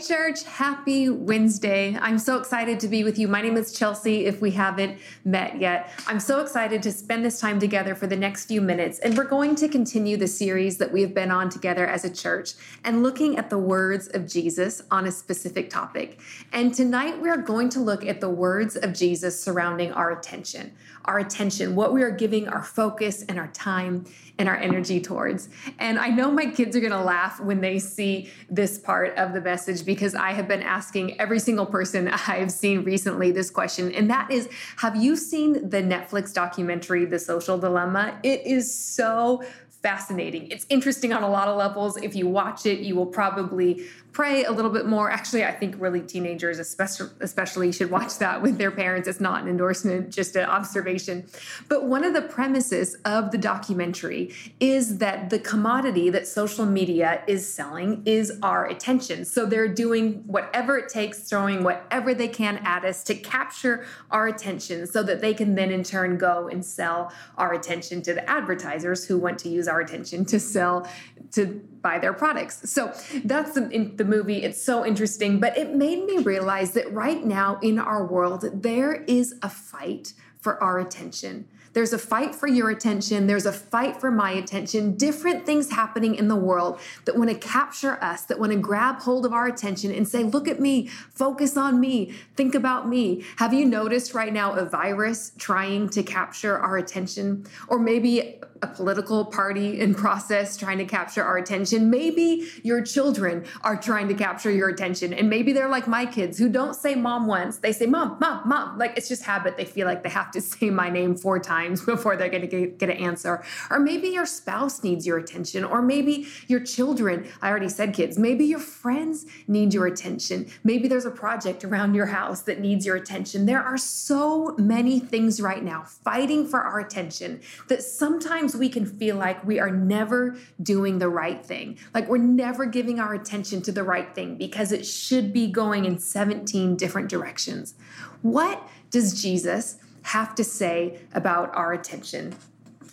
church. Happy Wednesday. I'm so excited to be with you. My name is Chelsea, if we haven't met yet. I'm so excited to spend this time together for the next few minutes. And we're going to continue the series that we have been on together as a church and looking at the words of Jesus on a specific topic. And tonight we are going to look at the words of Jesus surrounding our attention. Our attention, what we are giving our focus and our time and our energy towards. And I know my kids are going to laugh when they see this part of the message because I have been asking every single person I've seen recently this question. And that is Have you seen the Netflix documentary, The Social Dilemma? It is so fascinating. It's interesting on a lot of levels. If you watch it, you will probably pray a little bit more. Actually, I think really teenagers, especially, especially should watch that with their parents. It's not an endorsement, just an observation. But one of the premises of the documentary is that the commodity that social media is selling is our attention. So they're doing whatever it takes, throwing whatever they can at us to capture our attention so that they can then in turn go and sell our attention to the advertisers who want to use our attention to sell to buy their products. So that's in the movie. It's so interesting, but it made me realize that right now in our world, there is a fight for our attention. There's a fight for your attention. There's a fight for my attention. Different things happening in the world that want to capture us, that want to grab hold of our attention and say, look at me, focus on me, think about me. Have you noticed right now a virus trying to capture our attention? Or maybe a political party in process trying to capture our attention. Maybe your children are trying to capture your attention. And maybe they're like my kids who don't say mom once. They say mom, mom, mom. Like it's just habit. They feel like they have to say my name four times before they're going to get an answer. Or maybe your spouse needs your attention. Or maybe your children, I already said kids, maybe your friends need your attention. Maybe there's a project around your house that needs your attention. There are so many things right now fighting for our attention that sometimes sometimes we can feel like we are never doing the right thing, like we're never giving our attention to the right thing because it should be going in 17 different directions. What does Jesus have to say about our attention?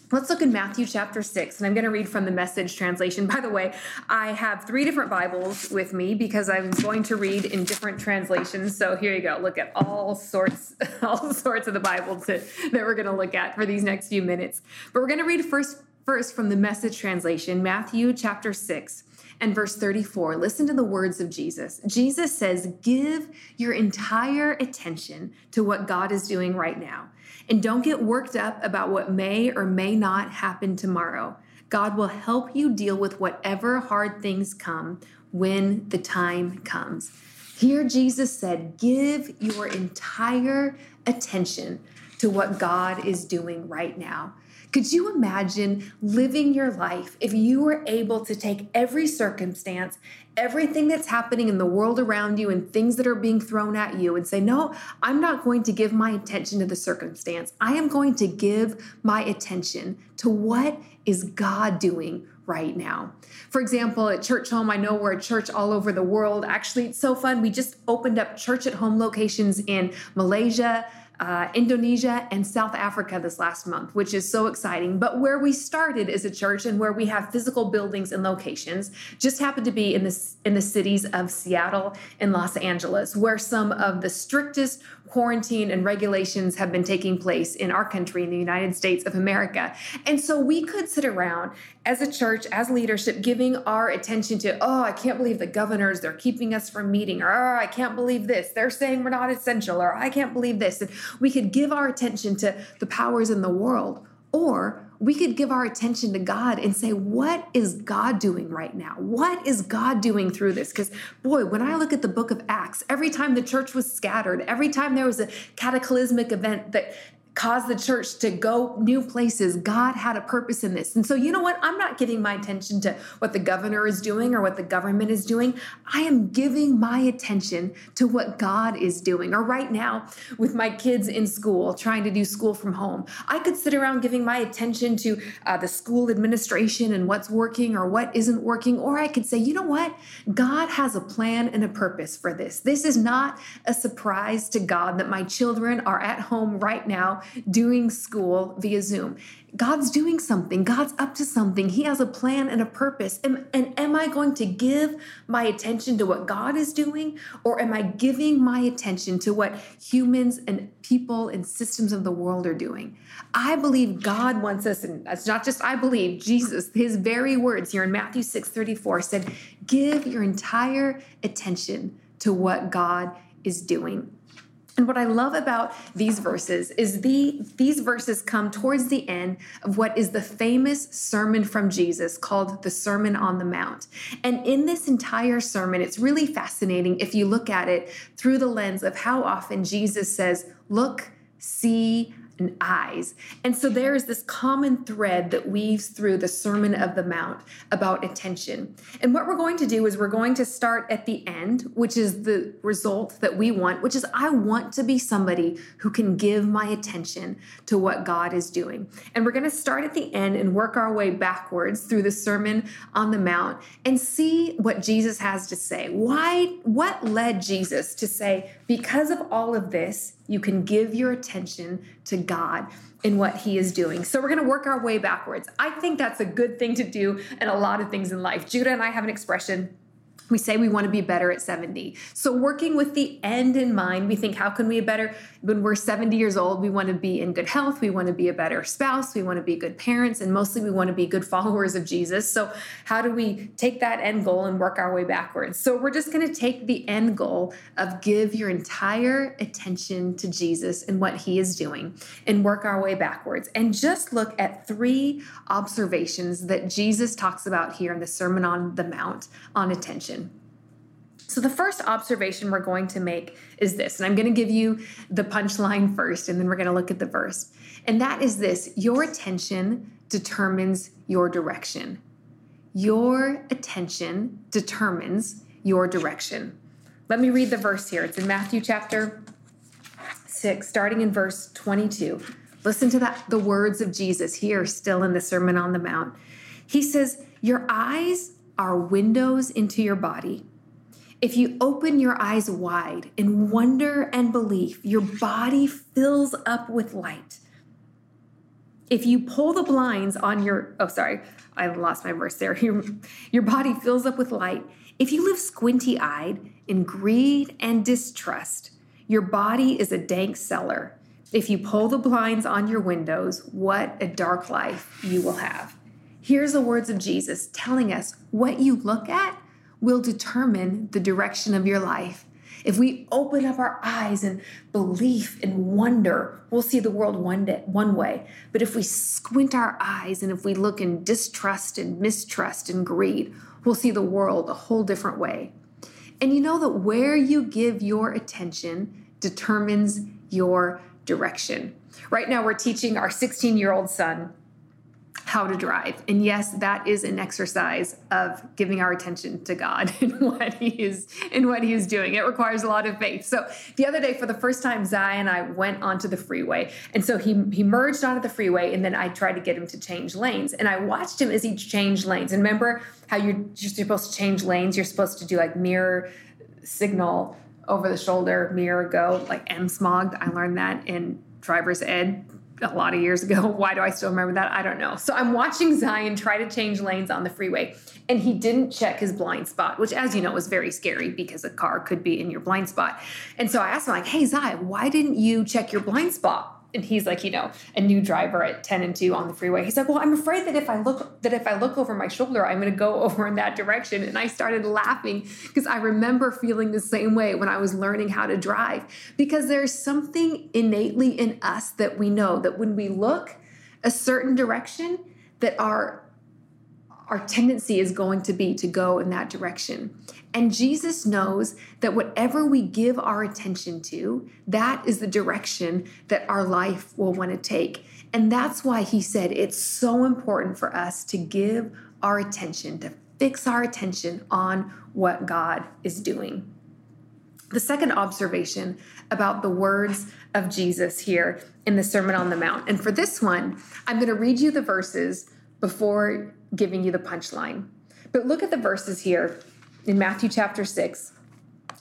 Let's look in Matthew chapter 6, and I'm going to read from the message translation. By the way, I have three different Bibles with me because I'm going to read in different translations. So here you go. Look at all sorts, all sorts of the Bible to, that we're going to look at for these next few minutes. But we're going to read first, first from the message translation, Matthew chapter 6 and verse 34. Listen to the words of Jesus. Jesus says, Give your entire attention to what God is doing right now. And don't get worked up about what may or may not happen tomorrow. God will help you deal with whatever hard things come when the time comes. Here, Jesus said, Give your entire attention to what God is doing right now. Could you imagine living your life if you were able to take every circumstance, everything that's happening in the world around you, and things that are being thrown at you, and say, No, I'm not going to give my attention to the circumstance. I am going to give my attention to what is God doing right now. For example, at Churchome, I know we're a church all over the world. Actually, it's so fun. We just opened up church at home locations in Malaysia, uh, Indonesia and South Africa this last month, which is so exciting. But where we started as a church and where we have physical buildings and locations just happened to be in the, in the cities of Seattle and Los Angeles, where some of the strictest quarantine and regulations have been taking place in our country, in the United States of America. And so we could sit around as a church, as leadership, giving our attention to, oh, I can't believe the governors, they're keeping us from meeting, or oh, I can't believe this, they're saying we're not essential, or I can't believe this. And we could give our attention to the powers in the world, or we could give our attention to God and say, What is God doing right now? What is God doing through this? Because, boy, when I look at the book of Acts, every time the church was scattered, every time there was a cataclysmic event that caused the church to go new places. God had a purpose in this. And so, you know what? I'm not giving my attention to what the governor is doing or what the government is doing. I am giving my attention to what God is doing. Or right now, with my kids in school, trying to do school from home, I could sit around giving my attention to uh, the school administration and what's working or what isn't working. Or I could say, you know what? God has a plan and a purpose for this. This is not a surprise to God that my children are at home right now doing school via Zoom. God's doing something. God's up to something. He has a plan and a purpose. And, am I going to give my attention to what God is doing? Or am I giving my attention to what humans and people and systems of the world are doing? I believe God wants us, and that's not just I believe, Jesus, his very words here in Matthew 6 34 said, Give your entire attention to what God is doing. And what I love about these verses is the these verses come towards the end of what is the famous sermon from Jesus called the Sermon on the Mount. And in this entire sermon, it's really fascinating if you look at it through the lens of how often Jesus says, "Look, see, and eyes. And so there is this common thread that weaves through the Sermon of the Mount about attention. And what we're going to do is we're going to start at the end, which is the result that we want, which is I want to be somebody who can give my attention to what God is doing. And we're going to start at the end and work our way backwards through the Sermon on the Mount and see what Jesus has to say. Why what led Jesus to say because of all of this, you can give your attention to God in what He is doing. So we're going to work our way backwards. I think that's a good thing to do in a lot of things in life. Judah and I have an expression we say we want to be better at 70. So, working with the end in mind, we think, how can we be better? When we're 70 years old, we want to be in good health. We want to be a better spouse. We want to be good parents. And mostly, we want to be good followers of Jesus. So, how do we take that end goal and work our way backwards? So, we're just going to take the end goal of give your entire attention to Jesus and what he is doing and work our way backwards. And just look at three observations that Jesus talks about here in the Sermon on the Mount on attention. So, the first observation we're going to make is this, and I'm going to give you the punchline first, and then we're going to look at the verse. And that is this your attention determines your direction. Your attention determines your direction. Let me read the verse here. It's in Matthew chapter 6, starting in verse 22. Listen to that, the words of Jesus here, still in the Sermon on the Mount. He says, Your eyes are windows into your body. If you open your eyes wide in wonder and belief, your body fills up with light. If you pull the blinds on your, oh, sorry, I lost my verse there. Your, your body fills up with light. If you live squinty eyed in greed and distrust, your body is a dank cellar. If you pull the blinds on your windows, what a dark life you will have. Here's the words of Jesus telling us what you look at will determine the direction of your life. If we open up our eyes in belief and wonder, we'll see the world one, day, one way. But if we squint our eyes and if we look in distrust and mistrust and greed, we'll see the world a whole different way. And you know that where you give your attention determines your direction. Right now, we're teaching our 16 year old son how to drive. And yes, that is an exercise of giving our attention to God and what He is in what He is doing. It requires a lot of faith. So the other day, for the first time, Zion and I went onto the freeway, and so he he merged onto the freeway, and then I tried to get him to change lanes, and I watched him as he changed lanes. And remember how you're, you're supposed to change lanes? You're supposed to do like mirror signal over the shoulder, mirror go, like M smog. I learned that in driver's ed a lot of years ago. Why do I still remember that? I don't know. So I'm watching Zion try to change lanes on the freeway, and he didn't check his blind spot, which, as you know, was very scary because a car could be in your blind spot. And so I asked him, like, "Hey, Zion, why didn't you check your blind spot?" And he's like, you know, a new driver at 10 and 2 on the freeway. He's like, well, I'm afraid that if I look that if I look over my shoulder, I'm to go over in that direction. And I started laughing because I remember feeling the same way when I was learning how to drive because there's something innately in us that we know that when we look a certain direction that our our tendency is going to be to go in that direction. And Jesus knows that whatever we give our attention to, that is the direction that our life will want to take. And that's why he said it's so important for us to give our attention, to fix our attention on what God is doing. The second observation about the words of Jesus here in the Sermon on the Mount. And for this one, I'm going to read you the verses before giving you the punchline. But look at the verses here in Matthew chapter 6,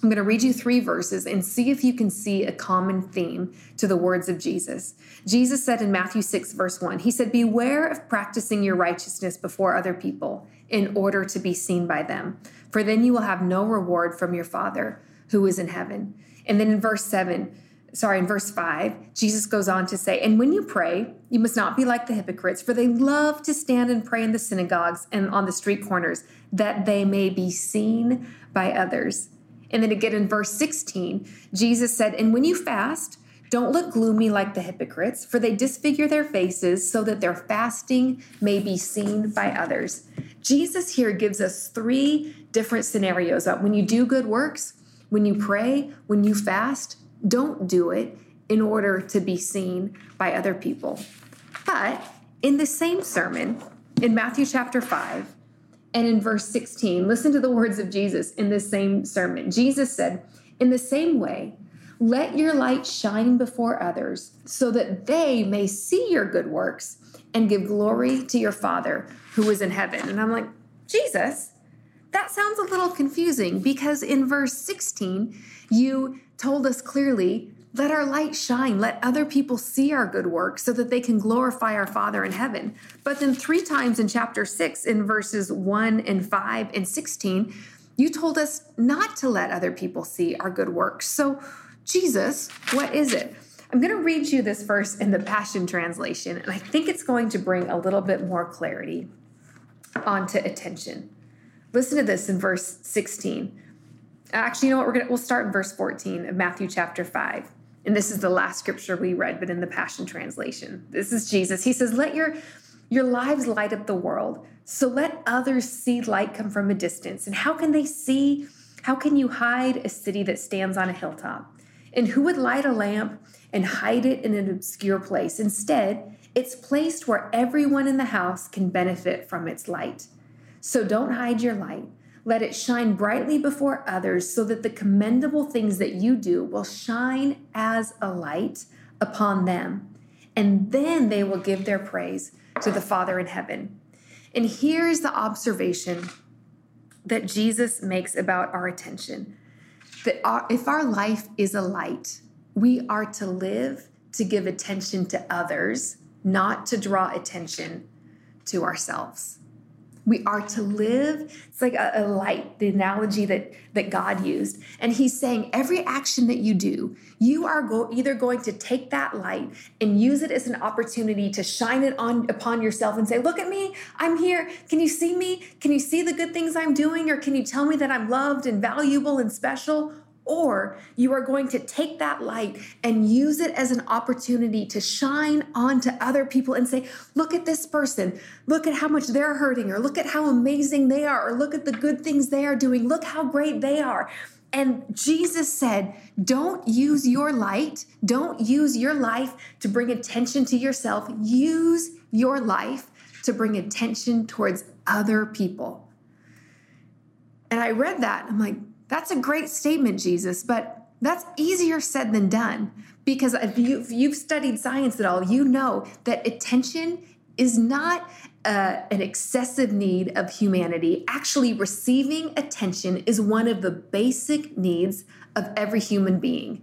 I'm going to read you three verses and see if you can see a common theme to the words of Jesus. Jesus said in Matthew 6, verse 1, He said, Beware of practicing your righteousness before other people in order to be seen by them, for then you will have no reward from your Father who is in heaven. And then in verse 7, sorry, in verse 5, Jesus goes on to say, And when you pray, you must not be like the hypocrites, for they love to stand and pray in the synagogues and on the street corners, that they may be seen by others. And then again in verse 16, Jesus said, And when you fast, don't look gloomy like the hypocrites, for they disfigure their faces so that their fasting may be seen by others. Jesus here gives us three different scenarios when you do good works, when you pray, when you fast, don't do it in order to be seen by other people. But in the same sermon, in Matthew chapter 5, and in verse 16, listen to the words of Jesus in this same sermon. Jesus said, In the same way, let your light shine before others so that they may see your good works and give glory to your Father who is in heaven. And I'm like, Jesus, that sounds a little confusing because in verse 16, you told us clearly let our light shine. Let other people see our good work so that they can glorify our Father in heaven. But then, three times in chapter 6, in verses 1 and 5 and 16, you told us not to let other people see our good works. So, Jesus, what is it? I'm going to read you this verse in the Passion Translation, and I think it's going to bring a little bit more clarity onto attention. Listen to this in verse 16. Actually, you know what? We're gonna we'll start in verse 14 of Matthew chapter 5 and this is the last scripture we read, but in the Passion Translation. This is Jesus. He says, Let your your lives light up the world. So let others see light come from a distance. And how can they see? How can you hide a city that stands on a hilltop? And who would light a lamp and hide it in an obscure place? Instead, it's placed where everyone in the house can benefit from its light. So don't hide your light. Let it shine brightly before others so that the commendable things that you do will shine as a light upon them. And then they will give their praise to the Father in heaven. And here's the observation that Jesus makes about our attention that our, if our life is a light, we are to live to give attention to others, not to draw attention to ourselves. We are to live. It's like a, a, light, the analogy that, that God used. And he's saying every action that you do, you are go, either going to take that light and use it as an opportunity to shine it on upon yourself and say, look at me, I'm here. Can you see me? Can you see the good things I'm doing? Or can you tell me that I'm loved and valuable and special? Or you are going to take that light and use it as an opportunity to shine onto other people and say, Look at this person. Look at how much they're hurting, or look at how amazing they are, or look at the good things they are doing. Look how great they are. And Jesus said, Don't use your light, don't use your life to bring attention to yourself. Use your life to bring attention towards other people. And I read that. I'm like, that's a great statement, Jesus, but that's easier said than done because if, you, have studied science at all, you know that attention is not uh, an excessive need of humanity. Actually, receiving attention is one of the basic needs of every human being.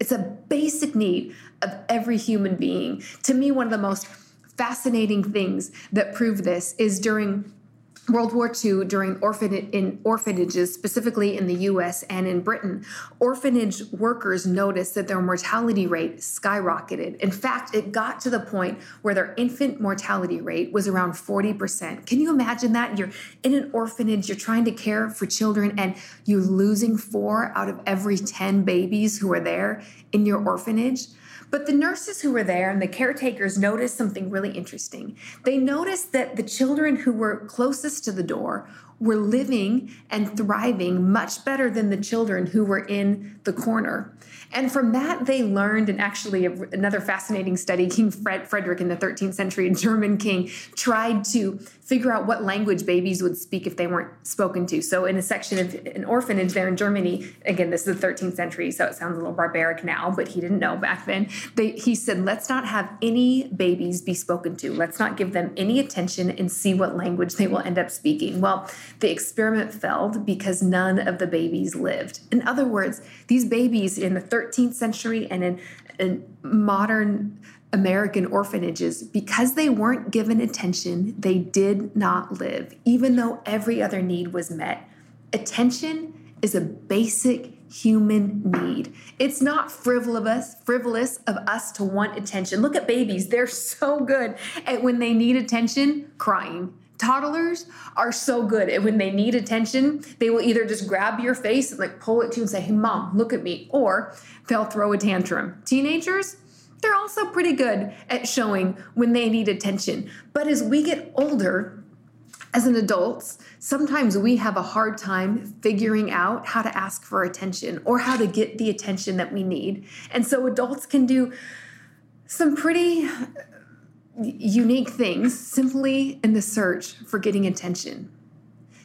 It's a basic need of every human being. To me, one of the most fascinating things that prove this is during World War II during orphan- in orphanages, specifically in the US and in Britain, orphanage workers noticed that their mortality rate skyrocketed. In fact, it got to the point where their infant mortality rate was around 40%. Can you imagine that? You're in an orphanage, you're trying to care for children, and you're losing four out of every 10 babies who are there in your orphanage. But the nurses who were there and the caretakers noticed something really interesting. They noticed that the children who were closest to the door were living and thriving much better than the children who were in the corner. And from that, they learned, and actually, another fascinating study King Fred, Frederick in the 13th century, a German king, tried to figure out what language babies would speak if they weren't spoken to. So, in a section of an orphanage there in Germany, again, this is the 13th century, so it sounds a little barbaric now, but he didn't know back then. They, he said, let's not have any babies be spoken to. Let's not give them any attention and see what language they will end up speaking. Well, the experiment failed because none of the babies lived. In other words, these babies in the 13th century and in, in modern American orphanages, because they weren't given attention, they did not live, even though every other need was met. Attention is a basic human need. It's not frivolous, frivolous of us to want attention. Look at babies, they're so good at when they need attention, crying. Toddlers are so good at when they need attention, they will either just grab your face and like pull it to you and say, Hey, mom, look at me, or they'll throw a tantrum. Teenagers, they're also pretty good at showing when they need attention. But as we get older, as an adult, sometimes we have a hard time figuring out how to ask for attention or how to get the attention that we need. And so adults can do some pretty unique things simply in the search for getting attention.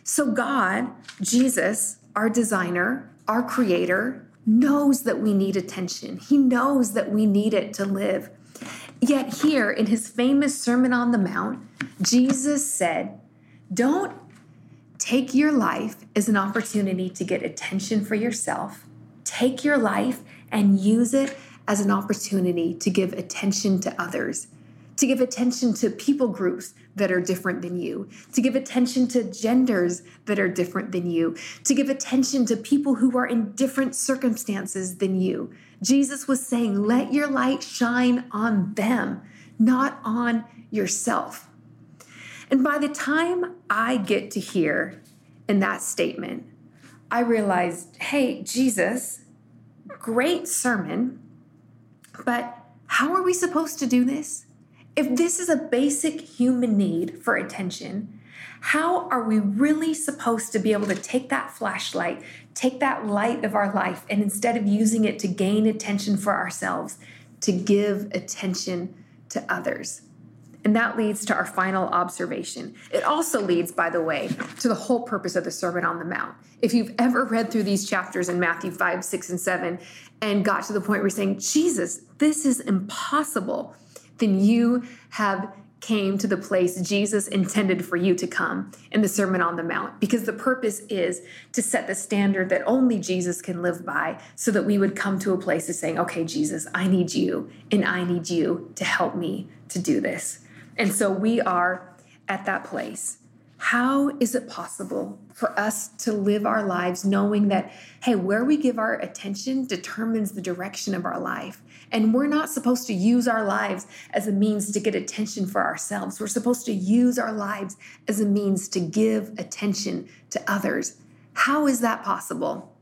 So, God, Jesus, our designer, our creator, knows that we need attention. He knows that we need it to live. Yet, here in his famous Sermon on the Mount, Jesus said, don't take your life as an opportunity to get attention for yourself. Take your life and use it as an opportunity to give attention to others, to give attention to people groups that are different than you, to give attention to genders that are different than you, to give attention to people who are in different circumstances than you. Jesus was saying, let your light shine on them, not on yourself. And by the time I get to here in that statement, I realized, hey, Jesus, great sermon, but how are we supposed to do this? If this is a basic human need for attention, how are we really supposed to be able to take that flashlight, take that light of our life, and instead of using it to gain attention for ourselves, to give attention to others? And that leads to our final observation. It also leads, by the way, to the whole purpose of the Sermon on the Mount. If you've ever read through these chapters in Matthew 5, 6, and 7 and got to the point where you're saying, Jesus, this is impossible, then you have came to the place Jesus intended for you to come in the Sermon on the Mount because the purpose is to set the standard that only Jesus can live by so that we would come to a place of saying, okay, Jesus, I need you and I need you to help me to do this. And so we are at that place. How is it possible for us to live our lives knowing that, hey, where we give our attention determines the direction of our life? And we're not supposed to use our lives as a means to get attention for ourselves. We're supposed to use our lives as a means to give attention to others. How is that possible?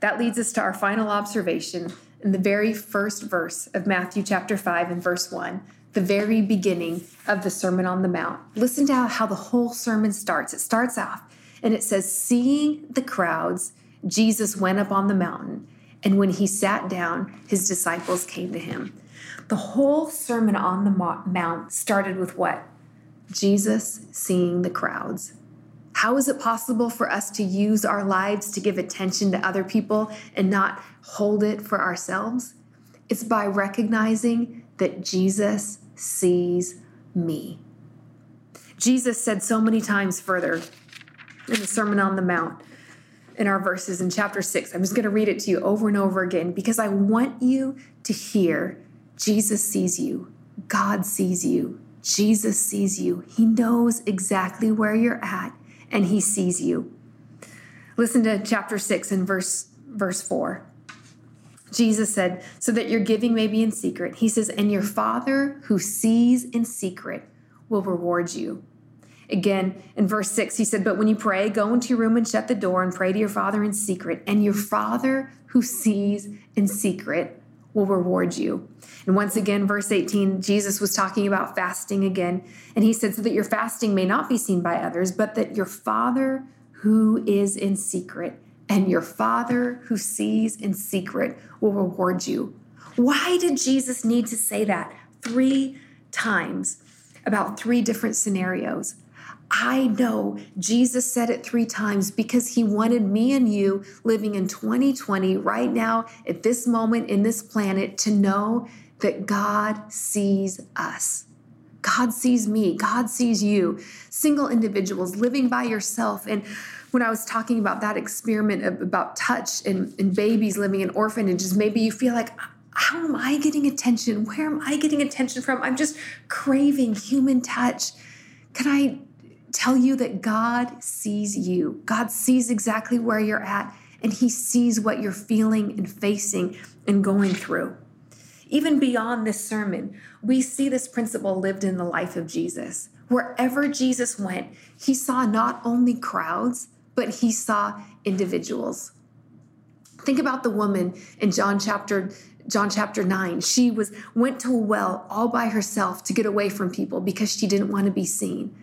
That leads us to our final observation in the very first verse of Matthew chapter 5 and verse 1 the very beginning of the Sermon on the Mount. Listen to how the whole sermon starts. It starts off and it says, Seeing the crowds, Jesus went up on the mountain, and when he sat down, his disciples came to him. The whole Sermon on the Mount started with what? Jesus seeing the crowds. How is it possible for us to use our lives to give attention to other people and not hold it for ourselves? It's by recognizing that Jesus sees me. Jesus said so many times further in the Sermon on the Mount in our verses in chapter 6. I'm just going to read it to you over and over again because I want you to hear Jesus sees you, God sees you, Jesus sees you. He knows exactly where you're at and he sees you. Listen to chapter 6 and verse verse 4. Jesus said, so that your giving may be in secret. He says, and your Father who sees in secret will reward you. Again, in verse 6, he said, But when you pray, go into your room and shut the door and pray to your Father in secret, and your Father who sees in secret will reward you. And once again, verse 18, Jesus was talking about fasting again. And he said, So that your fasting may not be seen by others, but that your Father who is in secret and your Father who sees in secret will reward you. Why did Jesus need to say that three times about three different scenarios? I know Jesus said it three times because he wanted me and you living in 2020 right now at this moment in this planet to know that God sees us. God sees me. God sees you. Single individuals living by yourself. And when I was talking about that experiment of, about touch and, and babies living in orphanages, maybe you feel like, how am I getting attention? Where am I getting attention from? I'm just craving human touch. Can I tell you that God sees you? God sees exactly where you're at, and He sees what you're feeling and facing and going through. Even beyond this sermon, we see this principle lived in the life of Jesus. Wherever Jesus went, he saw not only crowds, but he saw individuals. Think about the woman in John chapter John chapter 9. She was went to a well all by herself to get away from people because she didn't want to be seen.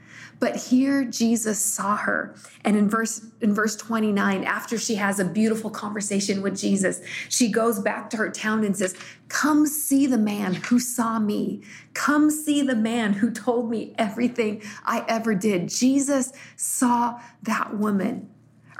But here Jesus saw her. And in verse in verse 29, after she has a beautiful conversation with Jesus, she goes back to her town and says, "Come see the man who saw me. Come see the man who told me everything I ever did." Jesus saw that woman.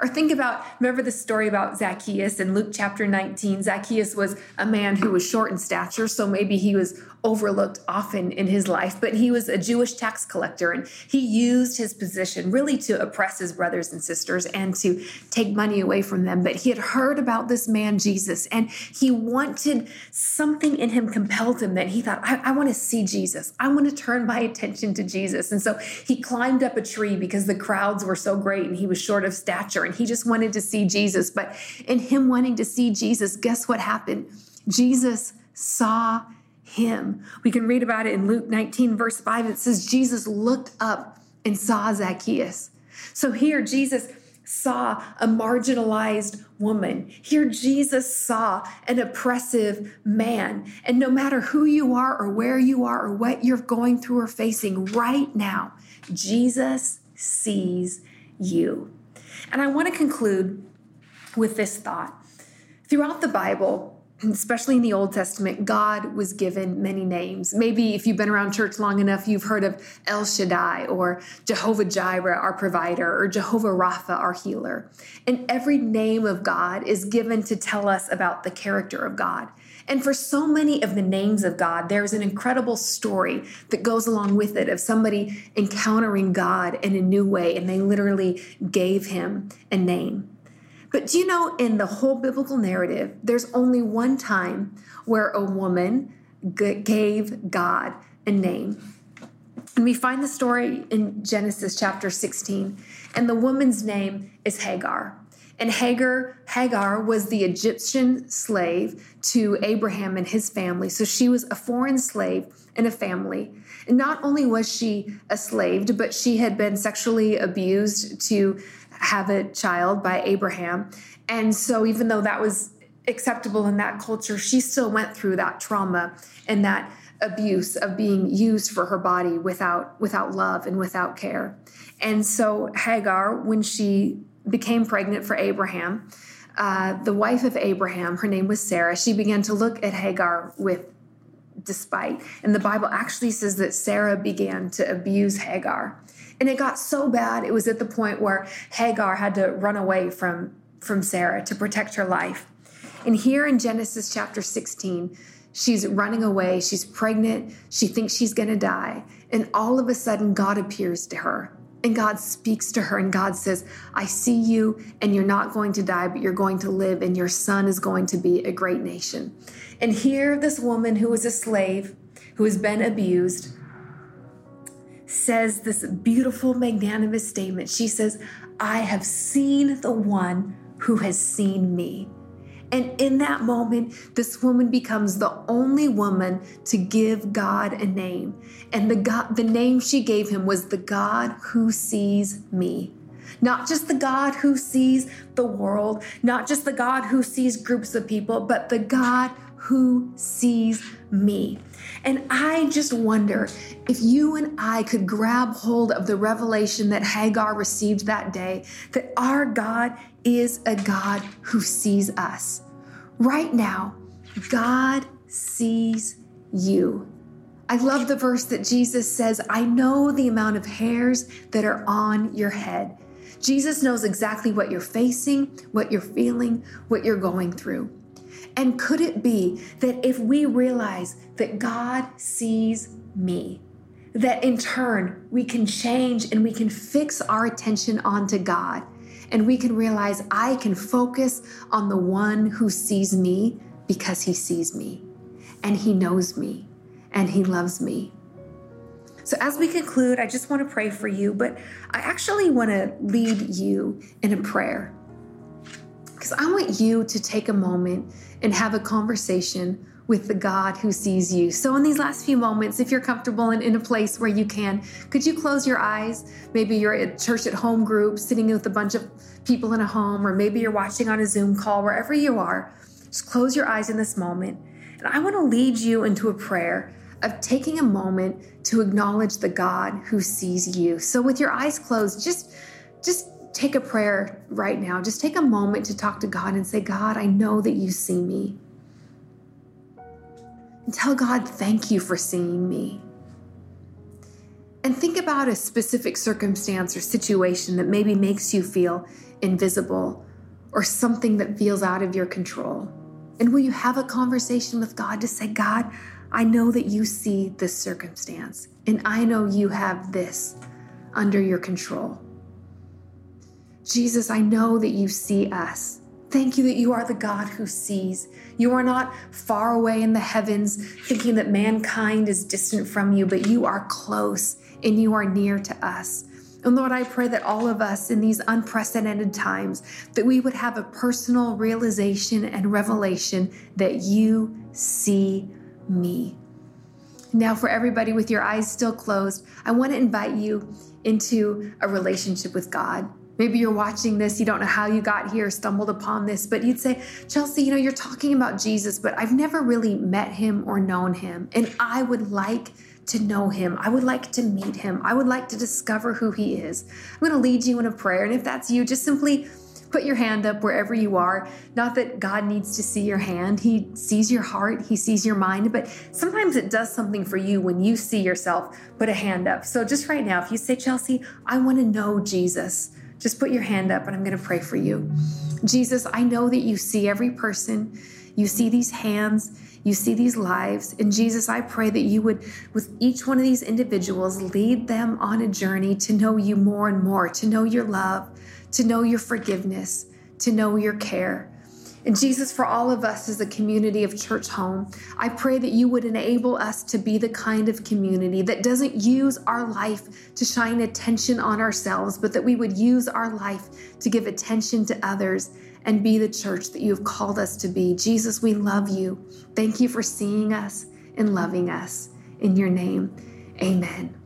Or think about, remember the story about Zacchaeus in Luke chapter 19? Zacchaeus was a man who was short in stature, so maybe he was overlooked often in his life, but he was a Jewish tax collector and he used his position really to oppress his brothers and sisters and to take money away from them. But he had heard about this man, Jesus, and he wanted something in him compelled him that he thought, I, I want to see Jesus. I want to turn my attention to Jesus. And so he climbed up a tree because the crowds were so great and he was short of stature and he just wanted to see Jesus. But in him wanting to see Jesus, guess what happened? Jesus saw him. We can read about it in Luke 19, verse 5. It says, Jesus looked up and saw Zacchaeus. So here, Jesus saw a marginalized woman. Here, Jesus saw an oppressive man. And no matter who you are, or where you are, or what you're going through or facing right now, Jesus sees you. And I want to conclude with this thought. Throughout the Bible, especially in the Old Testament, God was given many names. Maybe if you've been around church long enough, you've heard of El Shaddai or Jehovah Jireh, our provider, or Jehovah Rapha, our healer. And every name of God is given to tell us about the character of God. And for so many of the names of God, there's an incredible story that goes along with it of somebody encountering God in a new way, and they literally gave him a name. But do you know, in the whole biblical narrative, there's only one time where a woman gave God a name. And we find the story in Genesis chapter 16. And the woman's name is Hagar. And Hagar, Hagar was the Egyptian slave to Abraham and his family. So she was a foreign slave in a family. And not only was she a slave, but she had been sexually abused to have a child by Abraham. And so, even though that was acceptable in that culture, she still went through that trauma and that abuse of being used for her body without without love and without care. And so Hagar, when she became pregnant for Abraham, uh, the wife of Abraham, her name was Sarah, she began to look at Hagar with despite. And the Bible actually says that Sarah began to abuse Hagar. And it got so bad, it was at the point where Hagar had to run away from, from Sarah to protect her life. And here in Genesis chapter 16, she's running away, she's pregnant, she thinks she's gonna die. And all of a sudden, God appears to her. And God speaks to her, and God says, I see you, and you're not going to die, but you're going to live, and your son is going to be a great nation. And here, this woman who was a slave, who has been abused, says this beautiful, magnanimous statement. She says, I have seen the one who has seen me. And in that moment, this woman becomes the only woman to give God a name. And the God, the name she gave him was the God who sees me. Not just the God who sees the world, not just the God who sees groups of people, but the God who sees me. And I just wonder if you and I could grab hold of the revelation that Hagar received that day that our God is a God who sees us. Right now, God sees you. I love the verse that Jesus says, I know the amount of hairs that are on your head. Jesus knows exactly what you're facing, what you're feeling, what you're going through. And could it be that if we realize that God sees me, that in turn we can change and we can fix our attention onto God. And we can realize I can focus on the one who sees me because he sees me and he knows me and he loves me. So, as we conclude, I just want to pray for you, but I actually want to lead you in a prayer because I want you to take a moment and have a conversation with the God who sees you. So, in these last few moments, if you're comfortable and in a place where you can, could you close your eyes? Maybe you're at church at home group, sitting with a bunch of people in a home, or maybe you're watching on a Zoom call, wherever you are. Just close your eyes in this moment. And I want to lead you into a prayer of taking a moment to acknowledge the God who sees you. So, with your eyes closed, just just take a prayer right now. Just take a moment to talk to God and say, God, I know that you see me. And tell God, thank you for seeing me. And think about a specific circumstance or situation that maybe makes you feel invisible or something that feels out of your control. And will you have a conversation with God to say, God, I know that you see this circumstance, and I know you have this under your control. Jesus, I know that you see us. Thank you that you are the God who sees. You are not far away in the heavens thinking that mankind is distant from you, but you are close and you are near to us. And Lord, I pray that all of us in these unprecedented times that we would have a personal realization and revelation that you see me. Now, for everybody with your eyes still closed, I want to invite you into a relationship with God. Maybe you're watching this, you don't know how you got here, stumbled upon this, but you'd say, Chelsea, you know, you're talking about Jesus, but I've never really met him or known him. And I would like to know him. I would like to meet him. I would like to discover who he is. I'm going to lead you in a prayer. And if that's you, just simply put your hand up wherever you are. Not that God needs to see your hand, He sees your heart, He sees your mind, but sometimes it does something for you when you see yourself put a hand up. So just right now, if you say, Chelsea, I want to know Jesus, just put your hand up and I'm going to pray for you. Jesus, I know that you see every person, you see these hands. You see these lives. And Jesus, I pray that you would, with each one of these individuals, lead them on a journey to know you more and more, to know your love, to know your forgiveness, to know your care. And Jesus, for all of us as a community of Churchome, I pray that you would enable us to be the kind of community that doesn't use our life to shine attention on ourselves, but that we would use our life to give attention to others and be the church that you have called us to be. Jesus, we love you. Thank you for seeing us and loving us. In your name, amen.